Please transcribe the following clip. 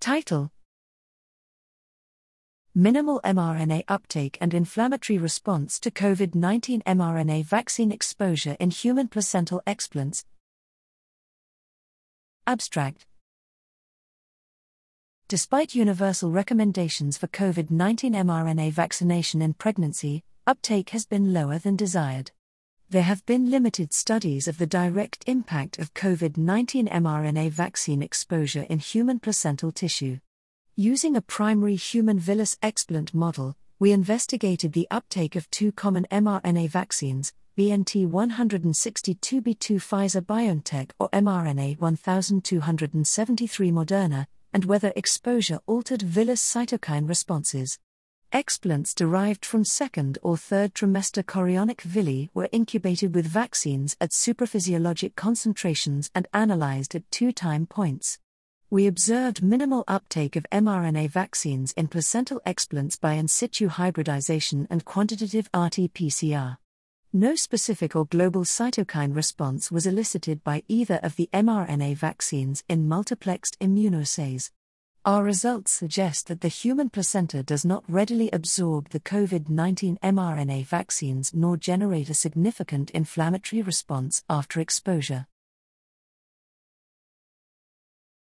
Title Minimal mRNA uptake and inflammatory response to COVID 19 mRNA vaccine exposure in human placental explants. Abstract Despite universal recommendations for COVID 19 mRNA vaccination in pregnancy, uptake has been lower than desired. There have been limited studies of the direct impact of COVID 19 mRNA vaccine exposure in human placental tissue. Using a primary human villous explant model, we investigated the uptake of two common mRNA vaccines, BNT 162b2 Pfizer BioNTech or mRNA 1273 Moderna, and whether exposure altered villous cytokine responses. Explants derived from second or third trimester chorionic villi were incubated with vaccines at supraphysiologic concentrations and analyzed at two time points. We observed minimal uptake of mRNA vaccines in placental explants by in situ hybridization and quantitative RT PCR. No specific or global cytokine response was elicited by either of the mRNA vaccines in multiplexed immunoassays. Our results suggest that the human placenta does not readily absorb the COVID 19 mRNA vaccines nor generate a significant inflammatory response after exposure.